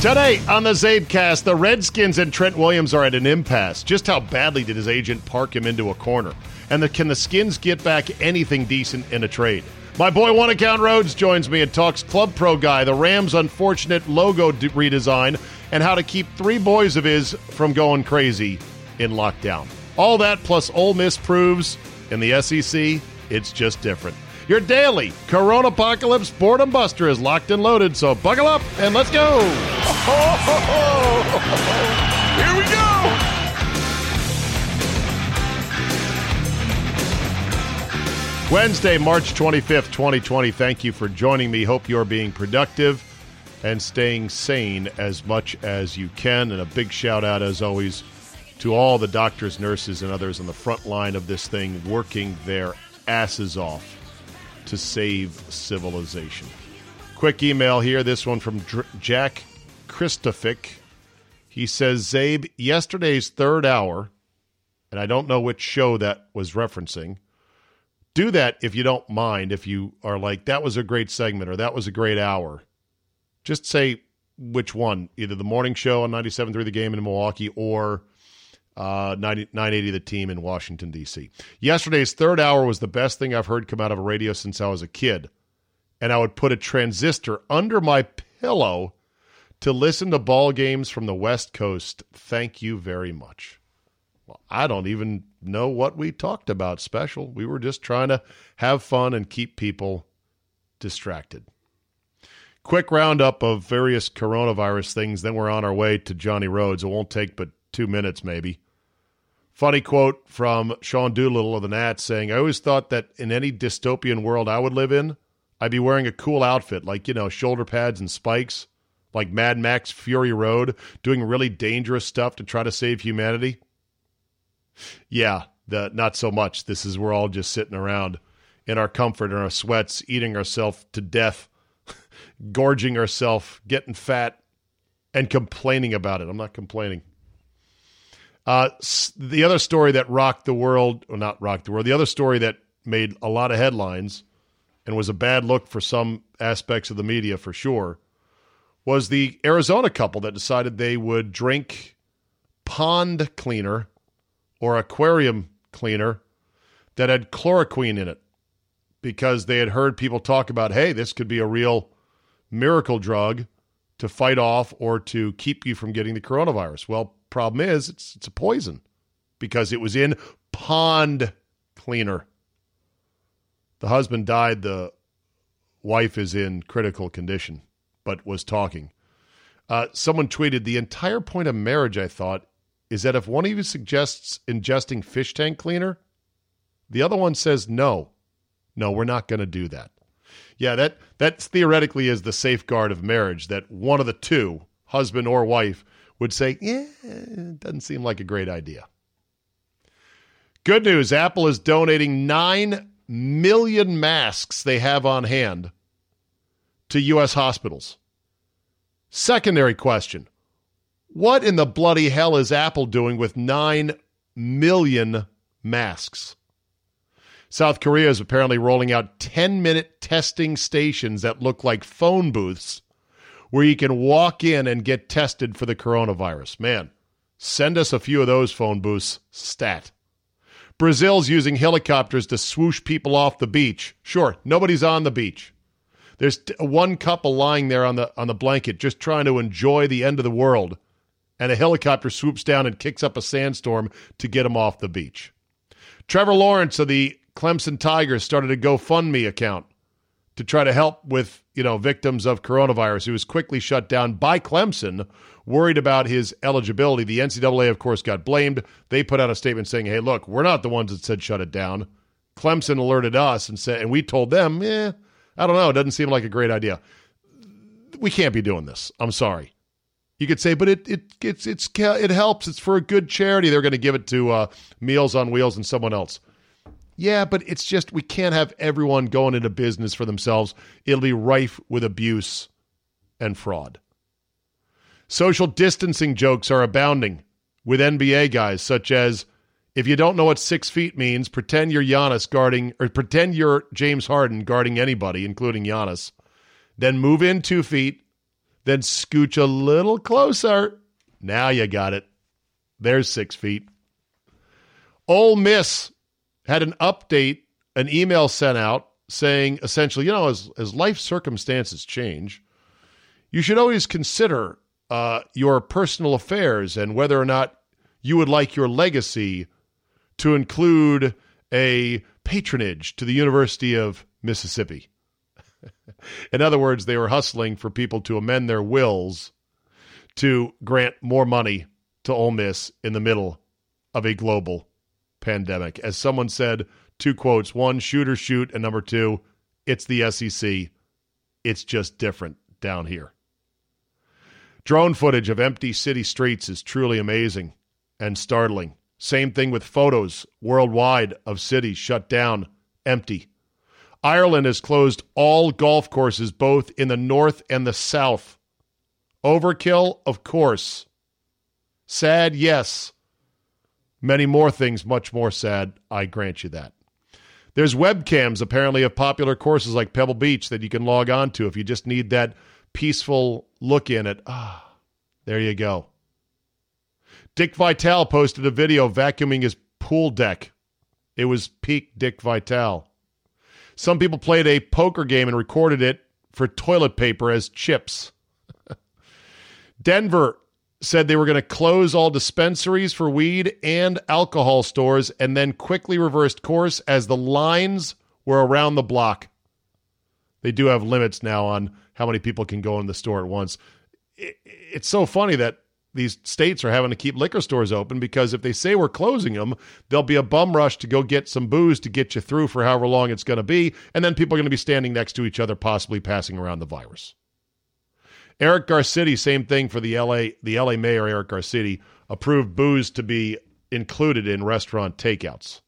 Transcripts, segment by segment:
Today on the Zabecast, the Redskins and Trent Williams are at an impasse. Just how badly did his agent park him into a corner? And the, can the Skins get back anything decent in a trade? My boy One Account Rhodes joins me and talks Club Pro Guy, the Rams' unfortunate logo de- redesign, and how to keep three boys of his from going crazy in lockdown. All that plus Ole Miss proves in the SEC, it's just different. Your daily Corona Apocalypse Boredom Buster is locked and loaded, so buckle up and let's go. Here we go! Wednesday, March 25th, 2020. Thank you for joining me. Hope you're being productive and staying sane as much as you can. And a big shout out, as always, to all the doctors, nurses, and others on the front line of this thing working their asses off to save civilization. Quick email here. This one from Dr- Jack Christofik. He says, Zabe, yesterday's third hour, and I don't know which show that was referencing. Do that if you don't mind. If you are like, that was a great segment or that was a great hour, just say which one, either the morning show on 97.3 The Game in Milwaukee or uh, 90, 980 The Team in Washington, D.C. Yesterday's third hour was the best thing I've heard come out of a radio since I was a kid. And I would put a transistor under my pillow to listen to ball games from the West Coast. Thank you very much. Well, I don't even know what we talked about special. We were just trying to have fun and keep people distracted. Quick roundup of various coronavirus things, then we're on our way to Johnny Rhodes. It won't take but two minutes, maybe. Funny quote from Sean Doolittle of the Nats saying, I always thought that in any dystopian world I would live in, I'd be wearing a cool outfit, like, you know, shoulder pads and spikes, like Mad Max Fury Road, doing really dangerous stuff to try to save humanity. Yeah, the not so much. This is we're all just sitting around in our comfort in our sweats, eating ourselves to death, gorging ourselves, getting fat, and complaining about it. I'm not complaining. Uh, the other story that rocked the world, or not rocked the world, the other story that made a lot of headlines and was a bad look for some aspects of the media for sure was the Arizona couple that decided they would drink pond cleaner or aquarium cleaner that had chloroquine in it because they had heard people talk about, hey, this could be a real miracle drug to fight off or to keep you from getting the coronavirus. Well, problem is it's it's a poison because it was in pond cleaner. The husband died, the wife is in critical condition, but was talking. Uh, someone tweeted the entire point of marriage, I thought, is that if one of you suggests ingesting fish tank cleaner, the other one says no. No, we're not going to do that. Yeah, that that theoretically is the safeguard of marriage that one of the two, husband or wife, would say, "Yeah, it doesn't seem like a great idea." Good news, Apple is donating 9 million masks they have on hand to US hospitals. Secondary question what in the bloody hell is Apple doing with 9 million masks? South Korea is apparently rolling out 10 minute testing stations that look like phone booths where you can walk in and get tested for the coronavirus. Man, send us a few of those phone booths. Stat. Brazil's using helicopters to swoosh people off the beach. Sure, nobody's on the beach. There's one couple lying there on the on the blanket just trying to enjoy the end of the world and a helicopter swoops down and kicks up a sandstorm to get them off the beach. Trevor Lawrence of the Clemson Tigers started a GoFundMe account to try to help with, you know, victims of coronavirus. He was quickly shut down by Clemson, worried about his eligibility. The NCAA, of course, got blamed. They put out a statement saying, "Hey, look, we're not the ones that said shut it down. Clemson alerted us and said, and we told them, eh, I don't know, it doesn't seem like a great idea. We can't be doing this. I'm sorry. You could say, but it it it's it's it helps. It's for a good charity. They're going to give it to uh, Meals on Wheels and someone else. Yeah, but it's just we can't have everyone going into business for themselves. It'll be rife with abuse and fraud. Social distancing jokes are abounding with NBA guys, such as if you don't know what six feet means, pretend you're Giannis guarding, or pretend you're James Harden guarding anybody, including Giannis. Then move in two feet, then scooch a little closer. Now you got it. There's six feet. Ole Miss had an update, an email sent out saying essentially, you know, as, as life circumstances change, you should always consider uh, your personal affairs and whether or not you would like your legacy to include a patronage to the University of Mississippi. In other words, they were hustling for people to amend their wills to grant more money to Ole Miss in the middle of a global pandemic. As someone said, two quotes one, shoot or shoot, and number two, it's the SEC. It's just different down here. Drone footage of empty city streets is truly amazing and startling. Same thing with photos worldwide of cities shut down, empty. Ireland has closed all golf courses both in the north and the south. Overkill, of course. Sad, yes. Many more things, much more sad. I grant you that. There's webcams apparently of popular courses like Pebble Beach that you can log on to if you just need that peaceful look in it. Ah, there you go. Dick Vitale posted a video vacuuming his pool deck. It was peak Dick Vitale. Some people played a poker game and recorded it for toilet paper as chips. Denver said they were going to close all dispensaries for weed and alcohol stores and then quickly reversed course as the lines were around the block. They do have limits now on how many people can go in the store at once. It's so funny that these states are having to keep liquor stores open because if they say we're closing them, there'll be a bum rush to go get some booze to get you through for however long it's going to be. And then people are going to be standing next to each other, possibly passing around the virus. Eric Garcetti, same thing for the LA the LA mayor Eric Garcetti approved booze to be included in restaurant takeouts.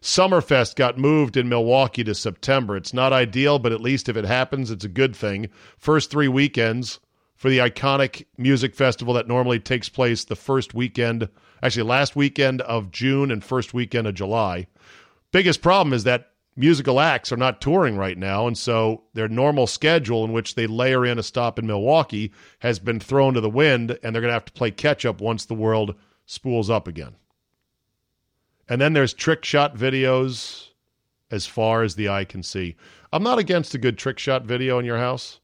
Summerfest got moved in Milwaukee to September. It's not ideal, but at least if it happens, it's a good thing. First 3 weekends for the iconic music festival that normally takes place the first weekend, actually last weekend of June and first weekend of July. Biggest problem is that musical acts are not touring right now, and so their normal schedule in which they layer in a stop in Milwaukee has been thrown to the wind, and they're going to have to play catch up once the world spools up again. And then there's trick shot videos as far as the eye can see. I'm not against a good trick shot video in your house.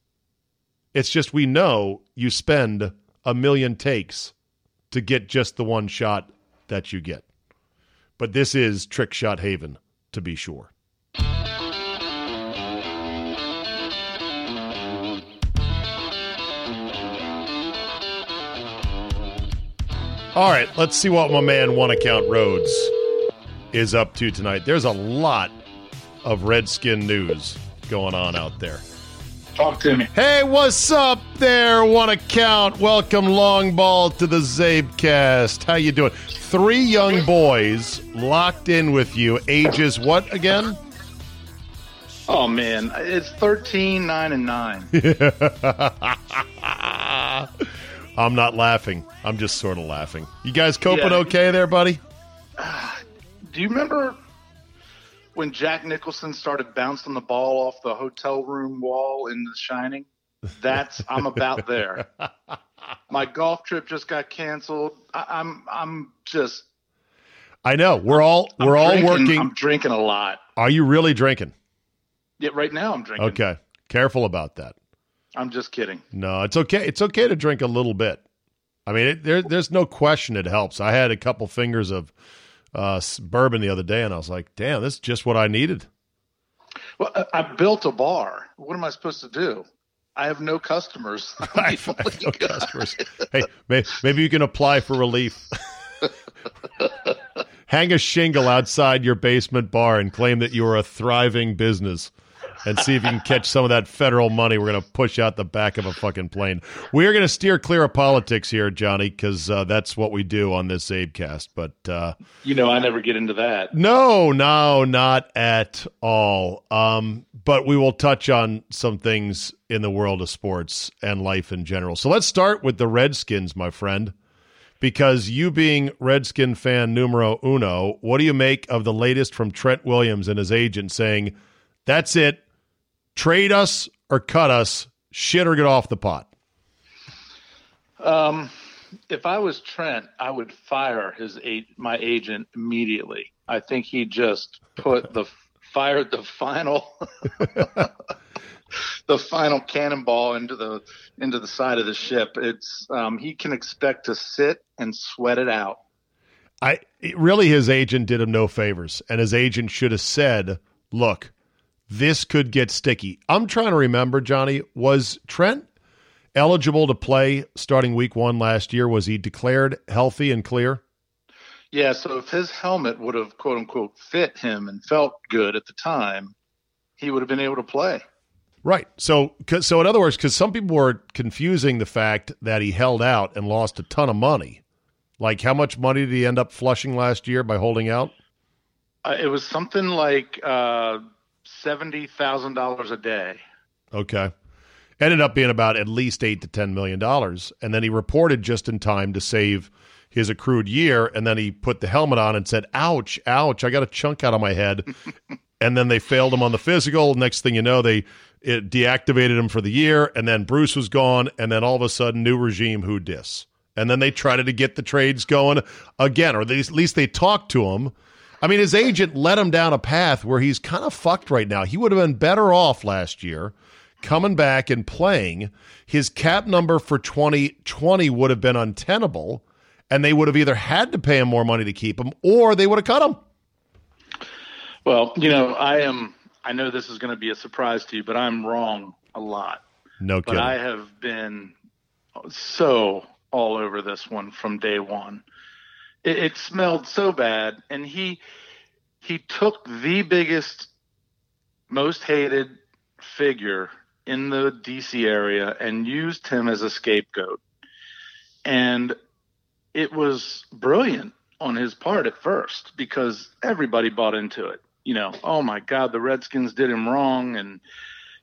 It's just we know you spend a million takes to get just the one shot that you get. But this is trick shot haven, to be sure. All right, let's see what my man One Account Rhodes is up to tonight. There's a lot of Redskin news going on out there. Talk to me. Hey, what's up there, One Account? Welcome, Long Ball, to the Zabecast. How you doing? Three young boys locked in with you. Ages what again? Oh man, it's 13, 9, and 9. I'm not laughing. I'm just sort of laughing. You guys coping Yeah. okay there, buddy? Do you remember when Jack Nicholson started bouncing the ball off the hotel room wall in The Shining? That's I'm about there. My golf trip just got canceled. I, I'm I'm just I know. We're all I'm we're all drinking- working. I'm drinking a lot. Are you really drinking? Yeah, right now I'm drinking. Okay. Careful about that. I'm just kidding. No, it's okay. It's okay to drink a little bit. I mean, it, there, there's no question it helps. I had a couple fingers of uh, bourbon the other day, and I was like, "Damn, this is just what I needed." Well, I, I built a bar. What am I supposed to do? I have no customers. I have I have no customers. Hey, may, maybe you can apply for relief. Hang a shingle outside your basement bar and claim that you are a thriving business. And see if you can catch some of that federal money we're going to push out the back of a fucking plane. We are going to steer clear of politics here, Johnny, because uh, that's what we do on this Zabecast. But uh, You know, I never get into that. no, no, not at all. Um, but we will touch on some things in the world of sports and life in general. So let's start with the Redskins, my friend, because you being Redskin fan numero uno, what do you make of the latest from Trent Williams and his agent saying, that's it, trade us or cut us, shit or get off the pot? Um, if I was Trent, I would fire his my agent immediately. I think he just put the fired the final the final cannonball into the into the side of the ship. It's um, he can expect to sit and sweat it out. I really his agent did him no favors, and his agent should have said, "Look, this could get sticky." I'm trying to remember, Johnny, was Trent eligible to play starting week one last year? Was he declared healthy and clear? Yeah, so if his helmet would have quote unquote fit him and felt good at the time, he would have been able to play. Right. So, so in other words, because some people were confusing the fact that he held out and lost a ton of money. Like, how much money did he end up flushing last year by holding out? Uh, it was something like uh, seventy thousand dollars a day. Okay ended up being about at least eight to ten million dollars. And then he reported just in time to save his accrued year. And then he put the helmet on and said, "Ouch, ouch! I got a chunk out of my head." and then they failed him on the physical. Next thing you know, they it deactivated him for the year. And then Bruce was gone. And then all of a sudden, new regime. Who dis? And then they tried to get the trades going again, or at least they talked to him. I mean, his agent led him down a path where he's kind of fucked right now. He would have been better off last year coming back and playing, his cap number for 2020 would have been untenable, and they would have either had to pay him more money to keep him or they would have cut him. Well, you know, I am. I know this is going to be a surprise to you, but I'm wrong a lot. No kidding. But I have been so all over this one from day one. It, it smelled so bad, and he he took the biggest, most hated figure in the DC area and used him as a scapegoat. And it was brilliant on his part at first because everybody bought into it. You know, oh my God, the Redskins did him wrong. And,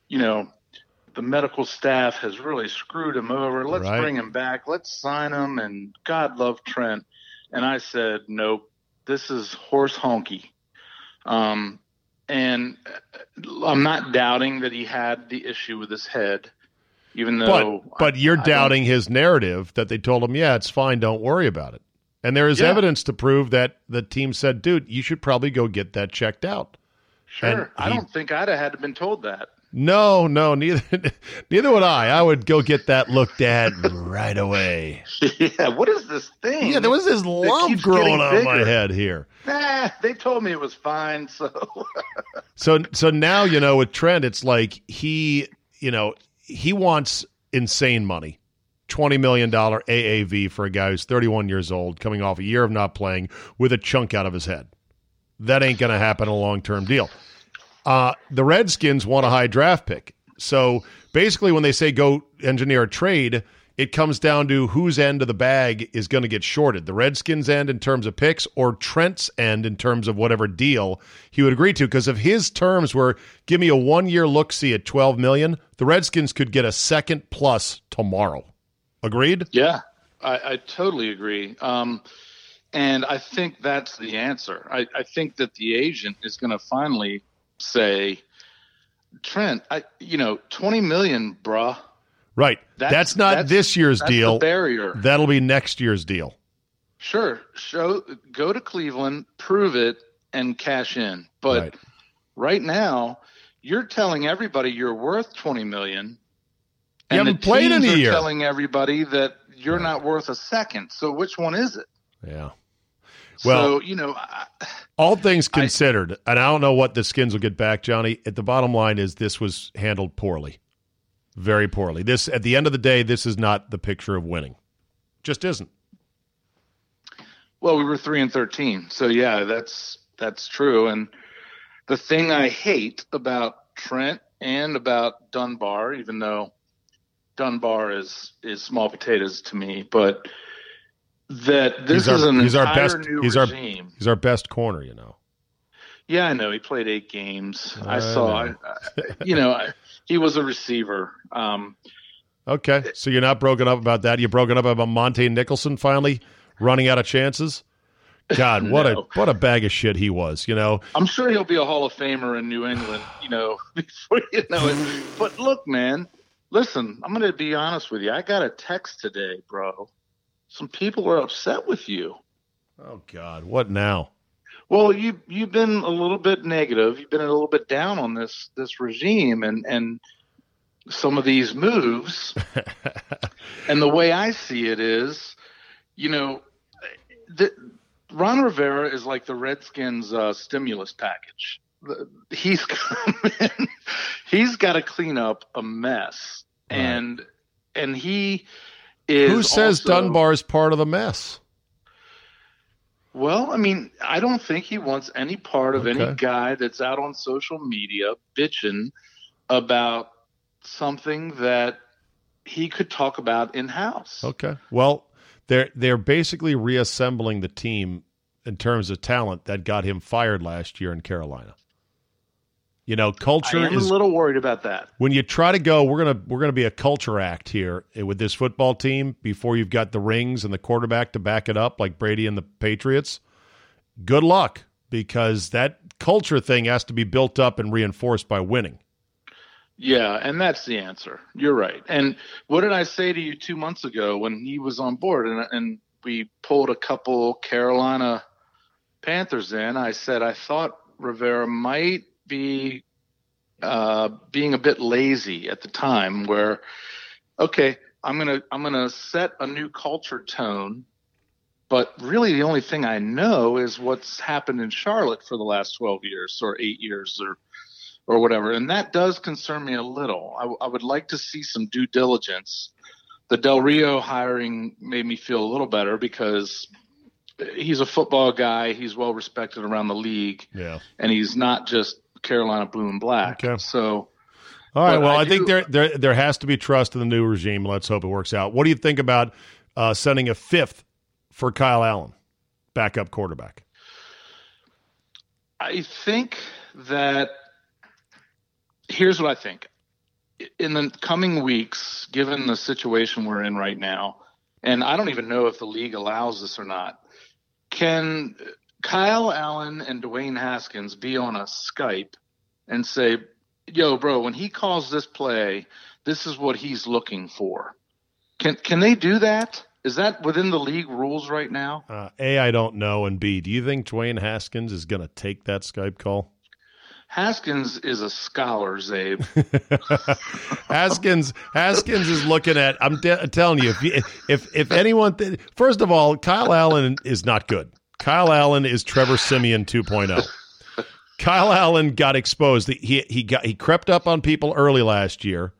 you know, the medical staff has really screwed him over. Let's right. bring him back. Let's sign him. And God love Trent. And I said, nope, this is horse honky. Um, and uh, I'm not doubting that he had the issue with his head, even though. But, but you're I, doubting I his narrative that they told him, yeah, it's fine, don't worry about it. And there is yeah. evidence to prove that the team said, dude, you should probably go get that checked out. Sure. I don't think I'd have had been told that. No, no, neither neither would I. I would go get that looked at right away. Yeah, what is this thing? Yeah, there was this lump growing on my head here. Nah, they told me it was fine, so So so now, you know, with Trent, it's like he, you know, he wants insane money. $20 million AAV for a guy who's 31 years old, coming off a year of not playing with a chunk out of his head. That ain't going to happen a long term deal. Uh, the Redskins want a high draft pick. So basically, when they say go engineer a trade, it comes down to whose end of the bag is going to get shorted the Redskins' end in terms of picks or Trent's end in terms of whatever deal he would agree to. Because if his terms were give me a one year look see at 12 million, the Redskins could get a second plus tomorrow. Agreed? Yeah, I, I totally agree. Um, and I think that's the answer. I, I think that the agent is going to finally say, Trent, I, you know, 20 million, bruh. Right. That's, that's not that's, this year's deal. barrier. That'll be next year's deal. Sure. Show go to Cleveland, prove it, and cash in. But right, right now, you're telling everybody you're worth 20 million. You and haven't played in a year. Telling everybody that you're right. not worth a second. So which one is it? Yeah. Well, so, you know, I, all things considered, I, and I don't know what the skins will get back, Johnny. At the bottom line is this was handled poorly, very poorly. This, at the end of the day, this is not the picture of winning. Just isn't. Well, we were three and thirteen, so yeah, that's that's true. And the thing I hate about Trent and about Dunbar, even though Dunbar is is small potatoes to me, but that this he's is our, an he's our best, new he's regime. Our, he's our best corner, you know. Yeah, I know. He played eight games. I, I saw. I, you know, he was a receiver. Um, okay, so you're not broken up about that. You're broken up about Montae Nicholson finally running out of chances. God, what no. a what a bag of shit he was. You know, I'm sure he'll be a Hall of Famer in New England. You know, before you know it. But look, man, Listen, I'm going to be honest with you. I got a text today, bro. Some people are upset with you. Oh God, what now? Well, you you've been a little bit negative. You've been a little bit down on this this regime and and some of these moves. and the way I see it is, you know, the, Ron Rivera is like the Redskins' uh, stimulus package. He's in, he's got to clean up a mess, right. and and he is. Who says also, Dunbar's part of the mess? Well, I mean, I don't think he wants any part of okay. any guy that's out on social media bitching about something that he could talk about in house. Okay. Well, they're they're basically reassembling the team in terms of talent that got him fired last year in Carolina. You know, culture I am is a little worried about that. When you try to go, we're gonna we're gonna be a culture act here with this football team before you've got the rings and the quarterback to back it up, like Brady and the Patriots. Good luck, because that culture thing has to be built up and reinforced by winning. Yeah, and that's the answer. You're right. And what did I say to you two months ago when he was on board and and we pulled a couple Carolina Panthers in? I said I thought Rivera might be uh, being a bit lazy at the time where okay i'm gonna i'm gonna set a new culture tone but really the only thing i know is what's happened in charlotte for the last 12 years or eight years or or whatever. And that does concern me a little. I, I would like to see some due diligence. The del rio hiring made me feel a little better because he's a football guy. He's well respected around the league. Yeah. And he's not just Carolina blue and black. Okay. So. All right. Well, I, I think there, there there has to be trust in the new regime. Let's hope it works out. What do you think about uh, sending a fifth for Kyle Allen, backup quarterback? I think that here's what I think. In the coming weeks, given the situation we're in right now, and I don't even know if the league allows this or not, can Kyle Allen and Dwayne Haskins be on a Skype and say, "Yo, bro, when he calls this play, this is what he's looking for." Can can they do that? Is that within the league rules right now? Uh, a, I don't know, and B, do you think Dwayne Haskins is going to take that Skype call? Haskins is a scholar, Zabe. Haskins Haskins is looking at. I'm de- telling you, if if if anyone, th- first of all, Kyle Allen is not good. Kyle Allen is Trevor Siemian 2.0. Kyle Allen got exposed. He he got he crept up on people early last year,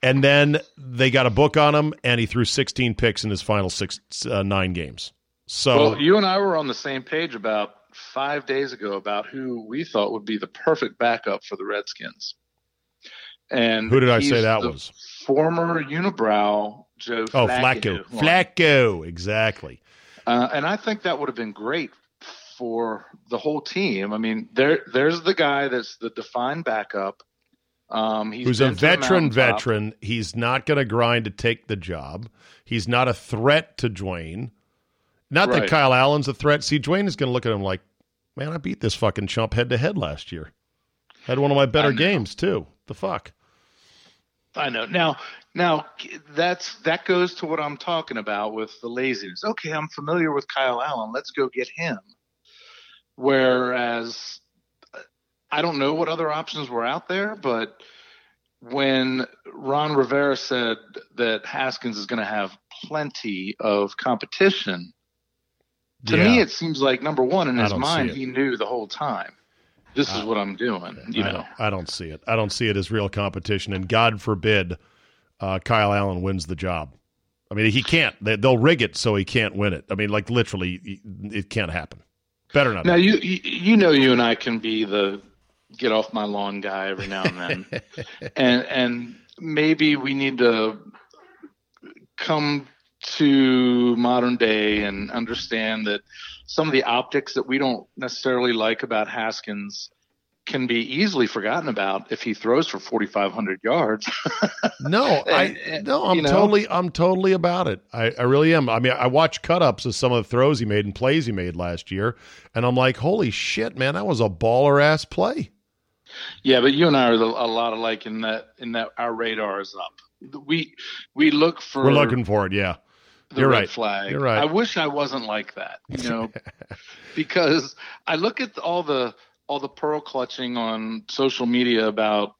and then they got a book on him, and he threw 16 picks in his final six uh, nine games. So well, you and I were on the same page about five days ago about who we thought would be the perfect backup for the Redskins. And who did I say that was? Former unibrow Joe. Oh, Flacco. Flacco, Flacco. exactly. Uh, and I think that would have been great for the whole team. I mean, there there's the guy that's the defined backup. Um, Who's a veteran veteran. He's not going to grind to take the job. He's not a threat to Dwayne. Not right. that Kyle Allen's a threat. See, Dwayne is going to look at him like, man, I beat this fucking chump head to head last year. Had one of my better games too. The fuck. I know. Now, now that's that goes to what I'm talking about with the laziness. Okay, I'm familiar with Kyle Allen. Let's go get him. Whereas I don't know what other options were out there, but when Ron Rivera said that Haskins is going to have plenty of competition, to yeah. me it seems like number one in his mind he knew the whole time. This is what I'm doing. You I know, don't, I don't see it. I don't see it as real competition, and God forbid uh, Kyle Allen wins the job. I mean, he can't. They, will rig it so he can't win it. I mean, like literally, it can't happen. Better not. Now you you know you and I can be the get off my lawn guy every now and then, and and maybe we need to come to modern day and understand that some of the optics that we don't necessarily like about Haskins can be easily forgotten about if he throws for 4500 yards. no, I no, I'm you know? totally I'm totally about it. I, I really am. I mean, I watched cut-ups of some of the throws he made and plays he made last year, and I'm like, "Holy shit, man, that was a baller ass play." Yeah, but you and I are a lot alike in that in that our radar is up. We we look for We're looking for it. Yeah. the You're red right. flag. You're right. I wish I wasn't like that, you know, because I look at all the all the pearl clutching on social media about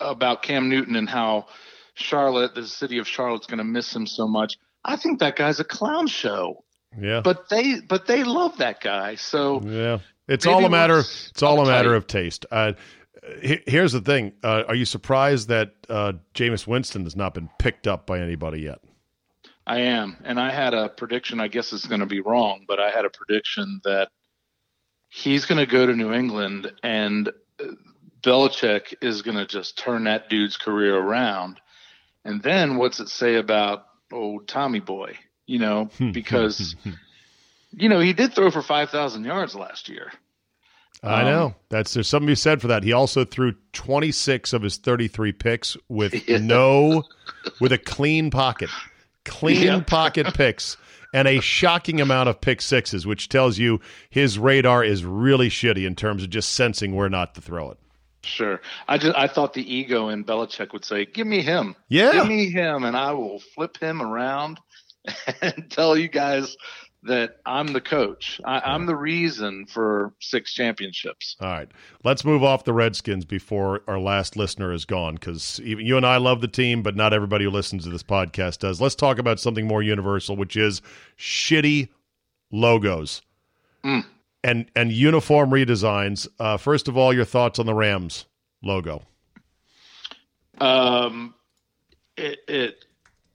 about Cam Newton and how Charlotte, the city of Charlotte's going to miss him so much. I think that guy's a clown show, Yeah. but they but they love that guy. So Yeah, it's all a matter. It's all a matter of taste. Uh, he- here's the thing: uh, Are you surprised that uh, Jameis Winston has not been picked up by anybody yet? I am, and I had a prediction. I guess it's going to be wrong, but I had a prediction that he's going to go to New England, and Belichick is going to just turn that dude's career around. And then what's it say about old Tommy Boy? You know, because you know he did throw for five thousand yards last year. I Um, know that's there's something you said for that. He also threw 26 of his 33 picks with Yeah. no, with a clean pocket, clean pocket picks, and a shocking amount of pick sixes, which tells you his radar is really shitty in terms of just sensing where not to throw it. Sure, I just I thought the ego in Belichick would say, "Give me him, Yeah. give me him, and I will flip him around and tell you guys that I'm the coach. I, I'm the reason for six championships." All right, let's move off the Redskins before our last listener is gone because you and I love the team, but not everybody who listens to this podcast does. Let's talk about something more universal, which is shitty logos Mm. and and uniform redesigns. Uh, first of all, your thoughts on the Rams logo? Um, it it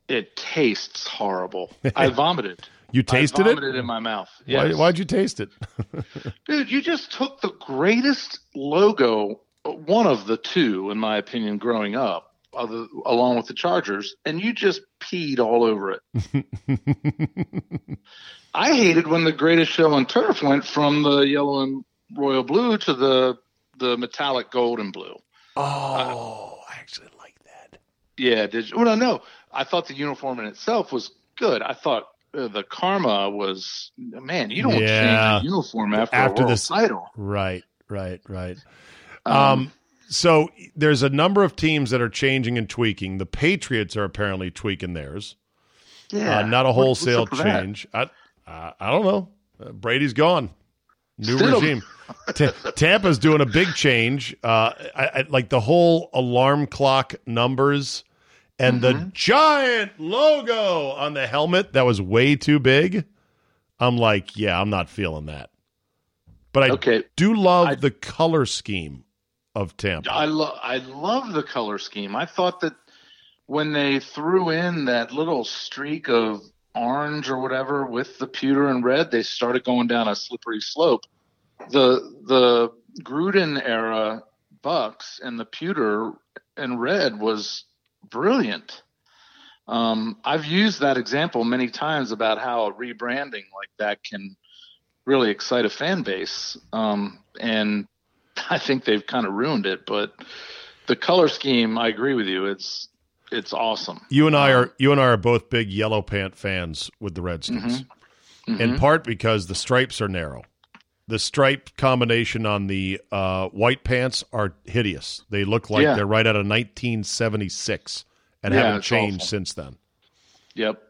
it tastes horrible. I vomited. You tasted I it? in my mouth. Why, Yes. why'd you taste it? Dude, you just took the greatest logo, one of the two, in my opinion, growing up, other, along with the Chargers, and you just peed all over it. I hated when the greatest show on turf went from the yellow and royal blue to the the metallic gold and blue. oh, I actually like that. Yeah, did you? Well, no, I thought the uniform in itself was good. I thought the karma was man. You don't Yeah. change uniform after, After this- title. Right, right, right. Um, Um, so there's a number of teams that are changing and tweaking. The Patriots are apparently tweaking theirs. yeah, Uh, not a wholesale change. I, I I don't know. Uh, Brady's gone. New Still. regime. Ta Tampa's doing a big change. Uh, I, I, like the whole alarm clock numbers and Mm-hmm. the giant logo on the helmet that was way too big. I'm like, yeah, I'm not feeling that. But I Okay. do love I- the color scheme of Tampa. I love I love the color scheme. I thought that when they threw in that little streak of orange or whatever with the pewter and red, they started going down a slippery slope. The the Gruden era Bucks and the pewter and red was brilliant. Um, I've used that example many times about how a rebranding like that can really excite a fan base. Um, and I think they've kind of ruined it, but the color scheme, I agree with you. It's it's awesome. you and I Um, are you and I are both big yellow pant fans with the Redskins. Mhm. in part because the stripes are narrow. The stripe combination on the uh, white pants are hideous. They look like Yeah. they're right out of 1976 and Yeah, haven't changed awful. since then. Yep.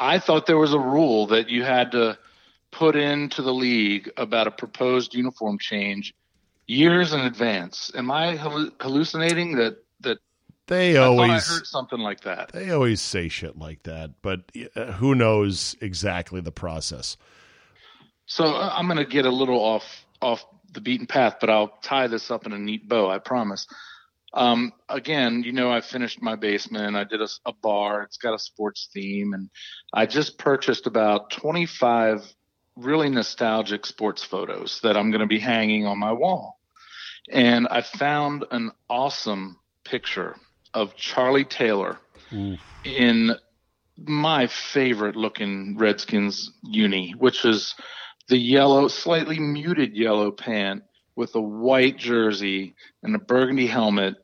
I thought there was a rule that you had to put into the league about a proposed uniform change years in advance. Am I hallucinating that that They I always heard something like that? they always say shit like that, but uh, who knows exactly the process? So uh, I'm going to get a little off off the beaten path, but I'll tie this up in a neat bow. I promise. Um, again, you know, I finished my basement. I did a, a bar. It's got a sports theme, and I just purchased about 25 really nostalgic sports photos that I'm going to be hanging on my wall. And I found an awesome picture of Charlie Taylor in my favorite looking Redskins uni, which is the yellow, slightly muted yellow pant with a white jersey and a burgundy helmet.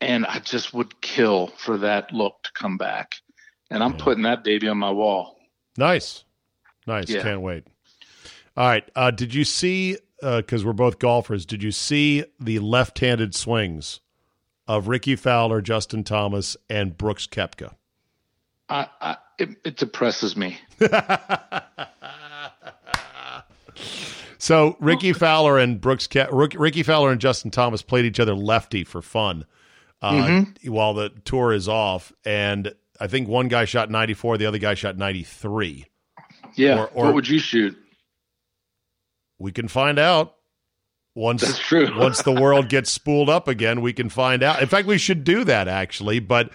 And I just would kill for that look to come back. And I'm Yeah. putting that baby on my wall. Nice, nice. Yeah. Can't wait. All right. Uh, did you see? Because we're both golfers. Did you see the left-handed swings of Rickie Fowler, Justin Thomas, and Brooks Koepka? I, I it, it depresses me. So Rickie Fowler and Brooks, Ke- Rickie Fowler and Justin Thomas played each other lefty for fun uh, mm-hmm. while the tour is off, and I think one guy shot 94, the other guy shot 93. Yeah. Or, or what would you shoot? We can find out. Once, That's true. once the world gets spooled up again, we can find out. In fact, we should do that actually. But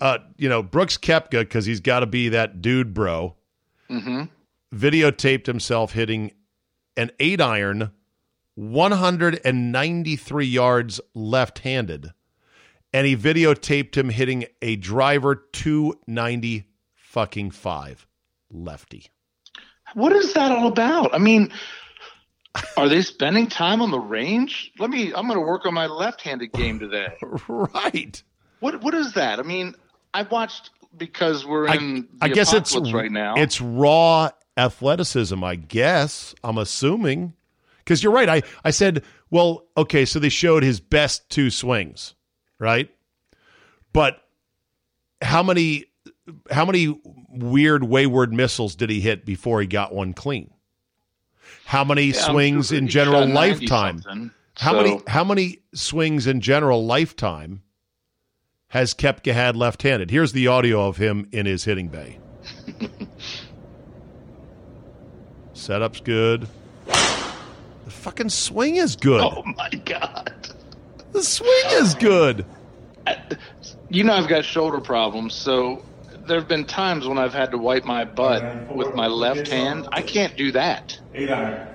uh, you know, Brooks Koepka, because he's got to be that dude, bro. Mm-hmm. Videotaped himself hitting an eight iron, 193 yards left handed. And he videotaped him hitting a driver 290 fucking five lefty. What is that all about? I mean, are they spending time on the range? Let me. I'm going to work on my left-handed game today. right. What What is that? I mean, I watched because we're in. I, I guess it's right now. It's raw athleticism, I guess. I'm assuming. Because you're right. I, I said, well, okay, so they showed his best two swings, right? But how many how many weird wayward missiles did he hit before he got one clean? How many yeah, swings sure in general lifetime? How many how many swings in general lifetime has Koepka had left-handed? Here's the audio of him in his hitting bay. Setup's good. The fucking swing is good. Oh my god. The swing is good. You know I've got shoulder problems, so there have been times when I've had to wipe my butt with my left hand. I can't do that. Eight iron.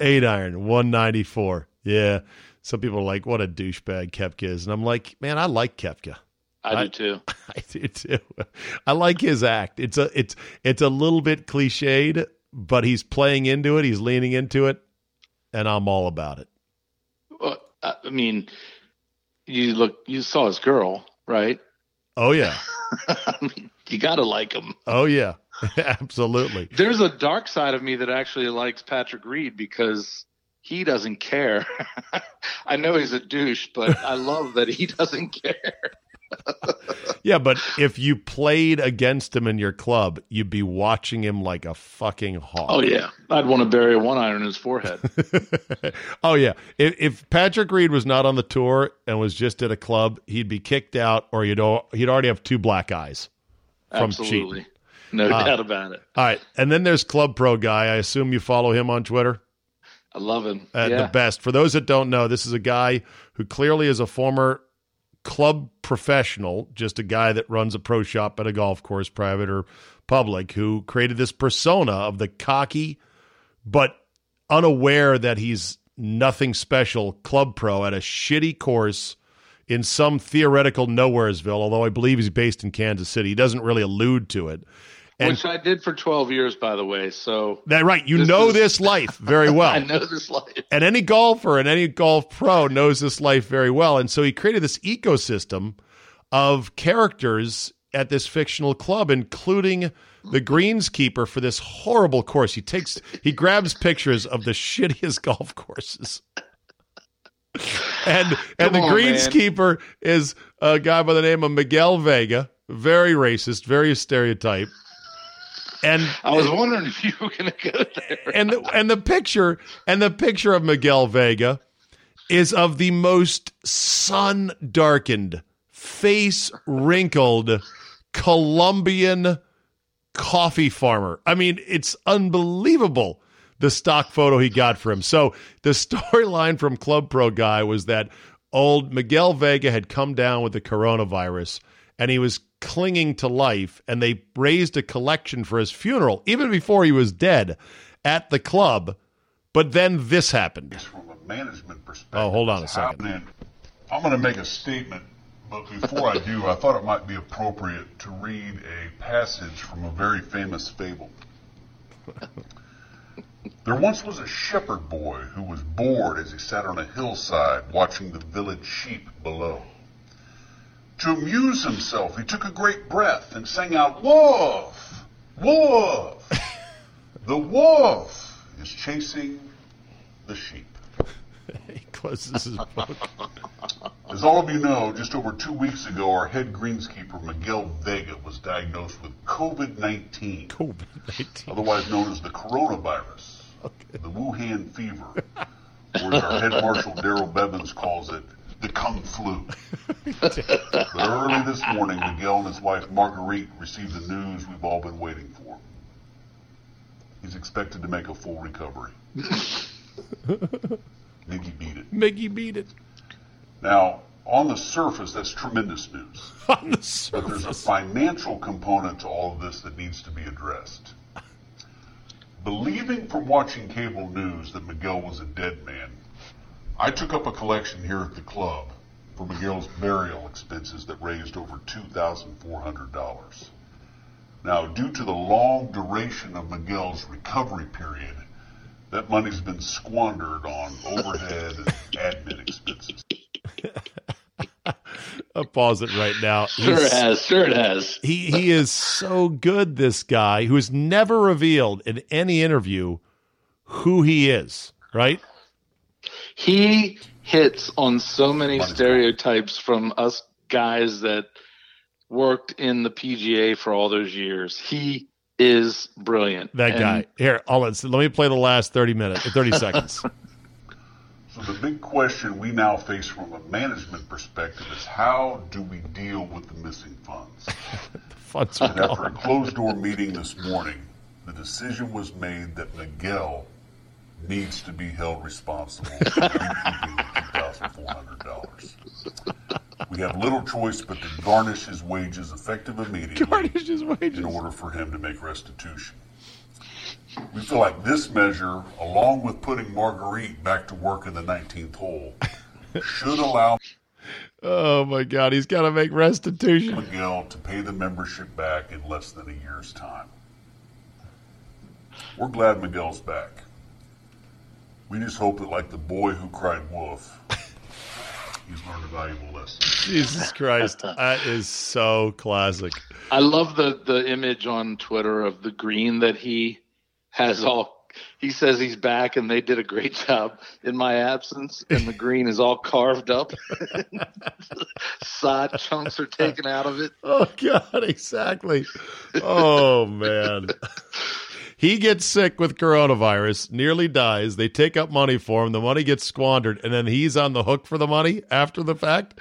Eight iron, 194. Yeah. Some people are like, what a douchebag Koepka is. And I'm like, man, I like Koepka. I, I do too. I do too. I like his act. It's a it's it's a little bit cliched, but he's playing into it. He's leaning into it, and I'm all about it. Well, I mean, you look, you saw his girl, right? Oh yeah. I mean, you gotta like him. Oh yeah, absolutely. There's a dark side of me that actually likes Patrick Reed because he doesn't care. I know he's a douche, but I love that he doesn't care yeah, but if you played against him in your club, you'd be watching him like a fucking hawk. Oh yeah, I'd want to bury a one iron in his forehead. oh yeah, if, if, Patrick Reed was not on the tour and was just at a club, he'd be kicked out, or you'd he'd already have two black eyes from Absolutely. cheating. No uh, doubt about it. All right, and then there's Club Pro guy. I assume you follow him on Twitter. I love him. At yeah. the best. For those that don't know, this is a guy who clearly is a former club professional, just a guy that runs a pro shop at a golf course, private or public, who created this persona of the cocky but unaware that he's nothing special club pro at a shitty course in some theoretical nowheresville, although I believe he's based in Kansas City. He doesn't really allude to it. And, Which I did for 12 years, by the way. So that right, you this know is, this life very well. I know this life, and any golfer and any golf pro knows this life very well. And so he created this ecosystem of characters at this fictional club, including the greenskeeper for this horrible course. He takes he grabs pictures of the shittiest golf courses. and and the greenskeeper is a guy by the name of Miguel Vega, very racist, very stereotype. And I was wondering if you were going to go there. And the, and the picture and the picture of Miguel Vega is of the most sun darkened, face wrinkled Colombian coffee farmer. I mean, it's unbelievable the stock photo he got for him. So the storyline from Club Pro guy was that old Miguel Vega had come down with the coronavirus and he was clinging to life, and they raised a collection for his funeral, even before he was dead, at the club. But then this happened. From a management perspective. Oh, hold on a second. I'm going to make a statement, but before I do, I thought it might be appropriate to read a passage from a very famous fable. There once was a shepherd boy who was bored as he sat on a hillside watching the village sheep below. To amuse himself, he took a great breath and sang out, Wolf! Wolf! the wolf is chasing the sheep. he closes his book. As all of you know, just over two weeks ago, our head greenskeeper Miguel Vega was diagnosed with COVID-19, COVID 19. otherwise known as the coronavirus, the Wuhan fever, or as our head marshal Daryl Bevins calls it, the Kung Flu. but early this morning, Miguel and his wife Marguerite received the news we've all been waiting for. He's expected to make a full recovery. Mickey beat it. Mickey beat it. Now, on the surface, that's tremendous news. On the surface. But there's a financial component to all of this that needs to be addressed. Believing from watching cable news that Miguel was a dead man, I took up a collection here at the club for Miguel's burial expenses that raised over $2,400. Now, due to the long duration of Miguel's recovery period, that money's been squandered on overhead and admin expenses. I'll pause it right now. Sure it He's- has. Sure it has. he he is so good this guy who has never revealed in any interview who he is right He hits on so many Money's stereotypes from us guys that worked in the PGA for all those years. He is brilliant. that And guy here hold on let me play the last 30 minutes 30 seconds So the big question we now face from a management perspective is how do we deal with the missing funds? funds And after a closed door meeting this morning, the decision was made that Miguel needs to be held responsible for $2,400. We have little choice but to garnish his wages effective immediately Garnish his wages. in order for him to make restitution. We feel like this measure, along with putting Marguerite back to work in the 19th hole, should allow oh my god he's got to make restitution Miguel to pay the membership back in less than a year's time. We're glad Miguel's back. We just hope that, like the boy who cried wolf, he's learned a valuable lesson. jesus christ that is so classic I love the the image on Twitter of the green that he has all. He says he's back, and they did a great job in my absence, and the green is all carved up. Side chunks are taken out of it. oh god exactly oh man he gets sick with coronavirus nearly dies they take up money for him the money gets squandered and then he's on the hook for the money after the fact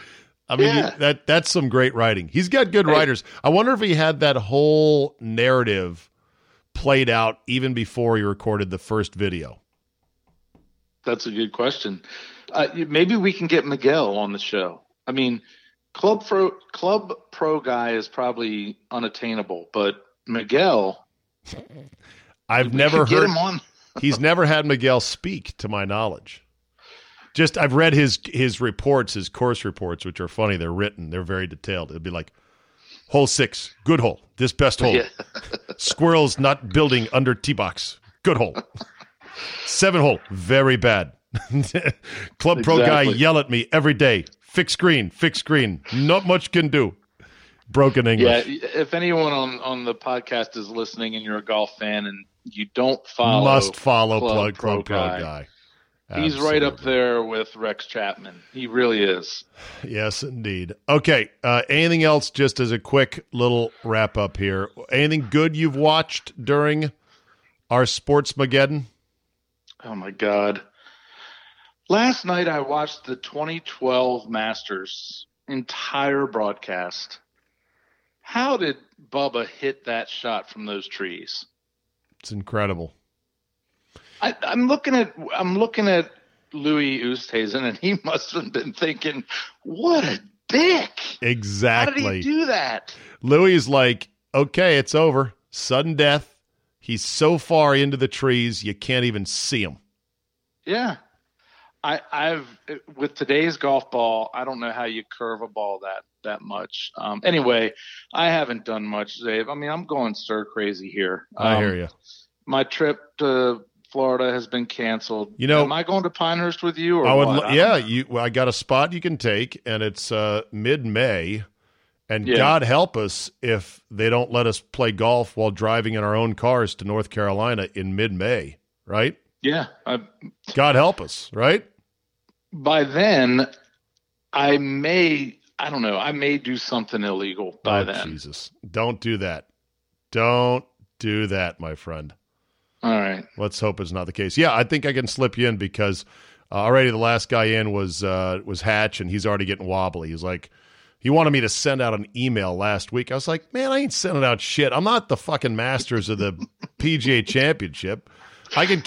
i mean Yeah. that that's some great writing he's got good Hey. writers i wonder if he had that whole narrative played out even before he recorded the first video That's a good question. Uh, maybe we can get Miguel on the show. I mean, club pro club pro guy is probably unattainable, but Miguel, i've never heard him on. he's never had Miguel speak, to my knowledge. Just I've read his his reports, his course reports, which are funny. They're written. They're very detailed. It'd be like hole six, good hole. This best hole. Yeah. Squirrels not building under tee box. Good hole. Seven hole, very bad. Club pro guy yell at me every day. Fix screen, fix screen. Not much can do. Broken English. Yeah, if anyone on on the podcast is listening and you're a golf fan and you don't follow, Must follow Club Club, Pro Pro Guy. guy. He's right up there with Rex Chapman. He really is. Yes, indeed. Okay. Uh, anything else, just as a quick little wrap up here? Anything good you've watched during our Sports Mageddon? Oh my god. Last night I watched the 2012 Masters entire broadcast. How did Bubba hit that shot from those trees? It's incredible. I, I'm looking at I'm looking at Louis Oosthuizen, and he must have been thinking, "What a dick! Exactly. How did he do that?" Louis is like, okay, it's over. Sudden death. He's so far into the trees, you can't even see him. Yeah, I, I've with today's golf ball. I don't know how you curve a ball that that much. Um, anyway, I haven't done much, Dave. I mean, I'm going stir crazy here. I Um, hear you. My trip to Florida has been canceled. You know- am I going to Pinehurst with you? Or I would, I yeah. You, well, I got a spot you can take, and it's uh, mid-May. And Yeah. God help us if they don't let us play golf while driving in our own cars to North Carolina in mid-May, right? yeah. I, God help us, right? by then, I may, I don't know, I may do something illegal by oh, then. Jesus. Don't do that. Don't do that, my friend. All right. Let's hope it's not the case. Yeah, I think I can slip you in because uh, already the last guy in was uh, was Hatch, and he's already getting wobbly. He's like, he wanted me to send out an email last week. I was like, man, I ain't sending out shit. I'm not the fucking masters of the PGA Championship. I can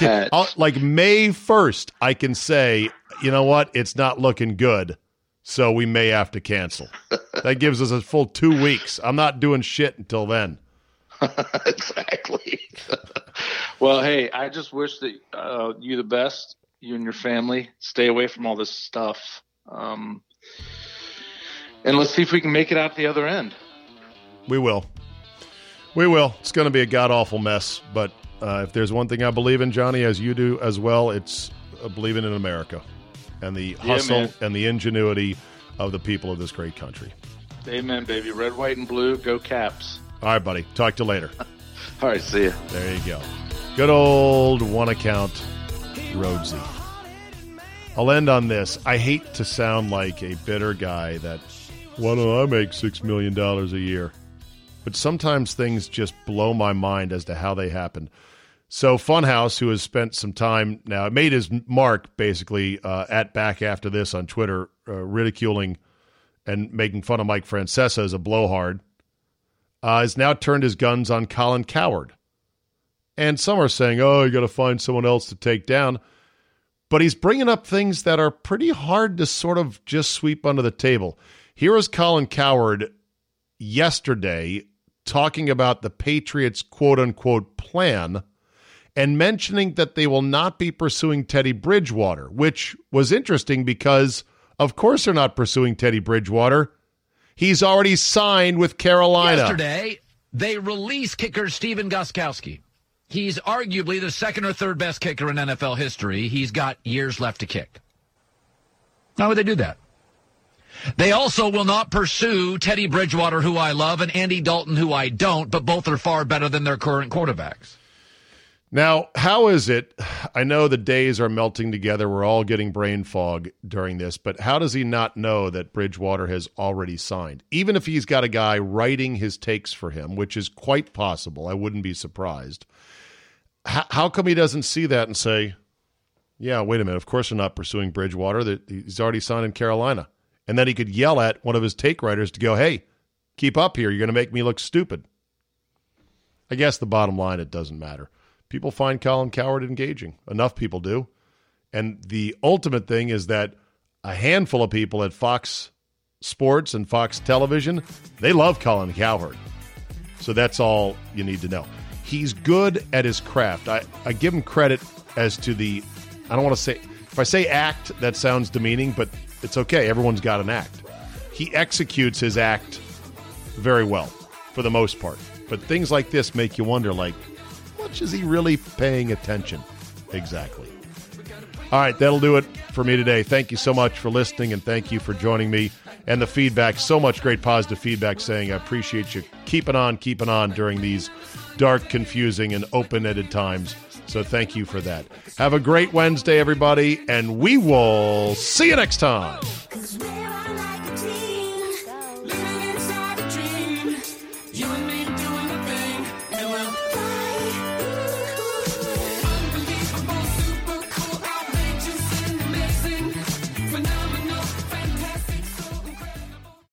like May first. I can say, you know what? It's not looking good, so we may have to cancel. that gives us a full two weeks. I'm not doing shit until then. exactly. well, hey, I just wish that uh, you the best. You and your family stay away from all this stuff. Um, and let's see if we can make it out the other end. We will. We will. It's going to be a god awful mess, but uh, if there's one thing I believe in, Johnny, as you do as well, it's uh, believing in America and the hustle and the ingenuity of the people of this great country. Amen, baby. Red, white, and blue. Go Caps. All right, buddy. Talk to you later. All right, see you. There you go. Good old one account, Rhodesy. I'll end on this. I hate to sound like a bitter guy that, why don't I make $6 million a year? But sometimes things just blow my mind as to how they happen. So Funhouse, who has spent some time now, made his mark basically uh, at back after this on Twitter, uh, ridiculing and making fun of Mike Francesa as a blowhard, uh, has now turned his guns on Colin Cowherd. And some are saying, "Oh, you got to find someone else to take down." But he's bringing up things that are pretty hard to sort of just sweep under the table. Here is Colin Cowherd yesterday talking about the Patriots' quote unquote plan and mentioning that they will not be pursuing Teddy Bridgewater, which was interesting because, of course, they're not pursuing Teddy Bridgewater. He's already signed with Carolina. Yesterday, they released kicker Stephen Gostkowski. He's arguably the second or third best kicker in NFL history. He's got years left to kick. How would they do that? They also will not pursue Teddy Bridgewater, who I love, and Andy Dalton, who I don't, but both are far better than their current quarterbacks. Now, how is it? I know the days are melting together. We're all getting brain fog during this, but how does he not know that Bridgewater has already signed? Even if he's got a guy writing his takes for him, which is quite possible, I wouldn't be surprised. How, how come he doesn't see that and say, yeah, wait a minute, of course we're not pursuing Bridgewater. That He's already signed in Carolina. And then he could yell at one of his take writers to go, hey, keep up here. You're going to make me look stupid. I guess the bottom line, it doesn't matter people find Colin Cowherd engaging. Enough people do. And the ultimate thing is that a handful of people at Fox Sports and Fox Television, they love Colin Cowherd. So that's all you need to know. He's good at his craft. I, I give him credit as to the, I don't want to say, if I say act, that sounds demeaning, but it's okay. Everyone's got an act. He executes his act very well for the most part. But things like this make you wonder, like, much is he really paying attention? Exactly. All right, that'll do it for me today. Thank you so much for listening and thank you for joining me and the feedback. So much great positive feedback saying I appreciate you keeping on, keeping on during these dark, confusing, and open ended times. So thank you for that. Have a great Wednesday, everybody, and we will see you next time.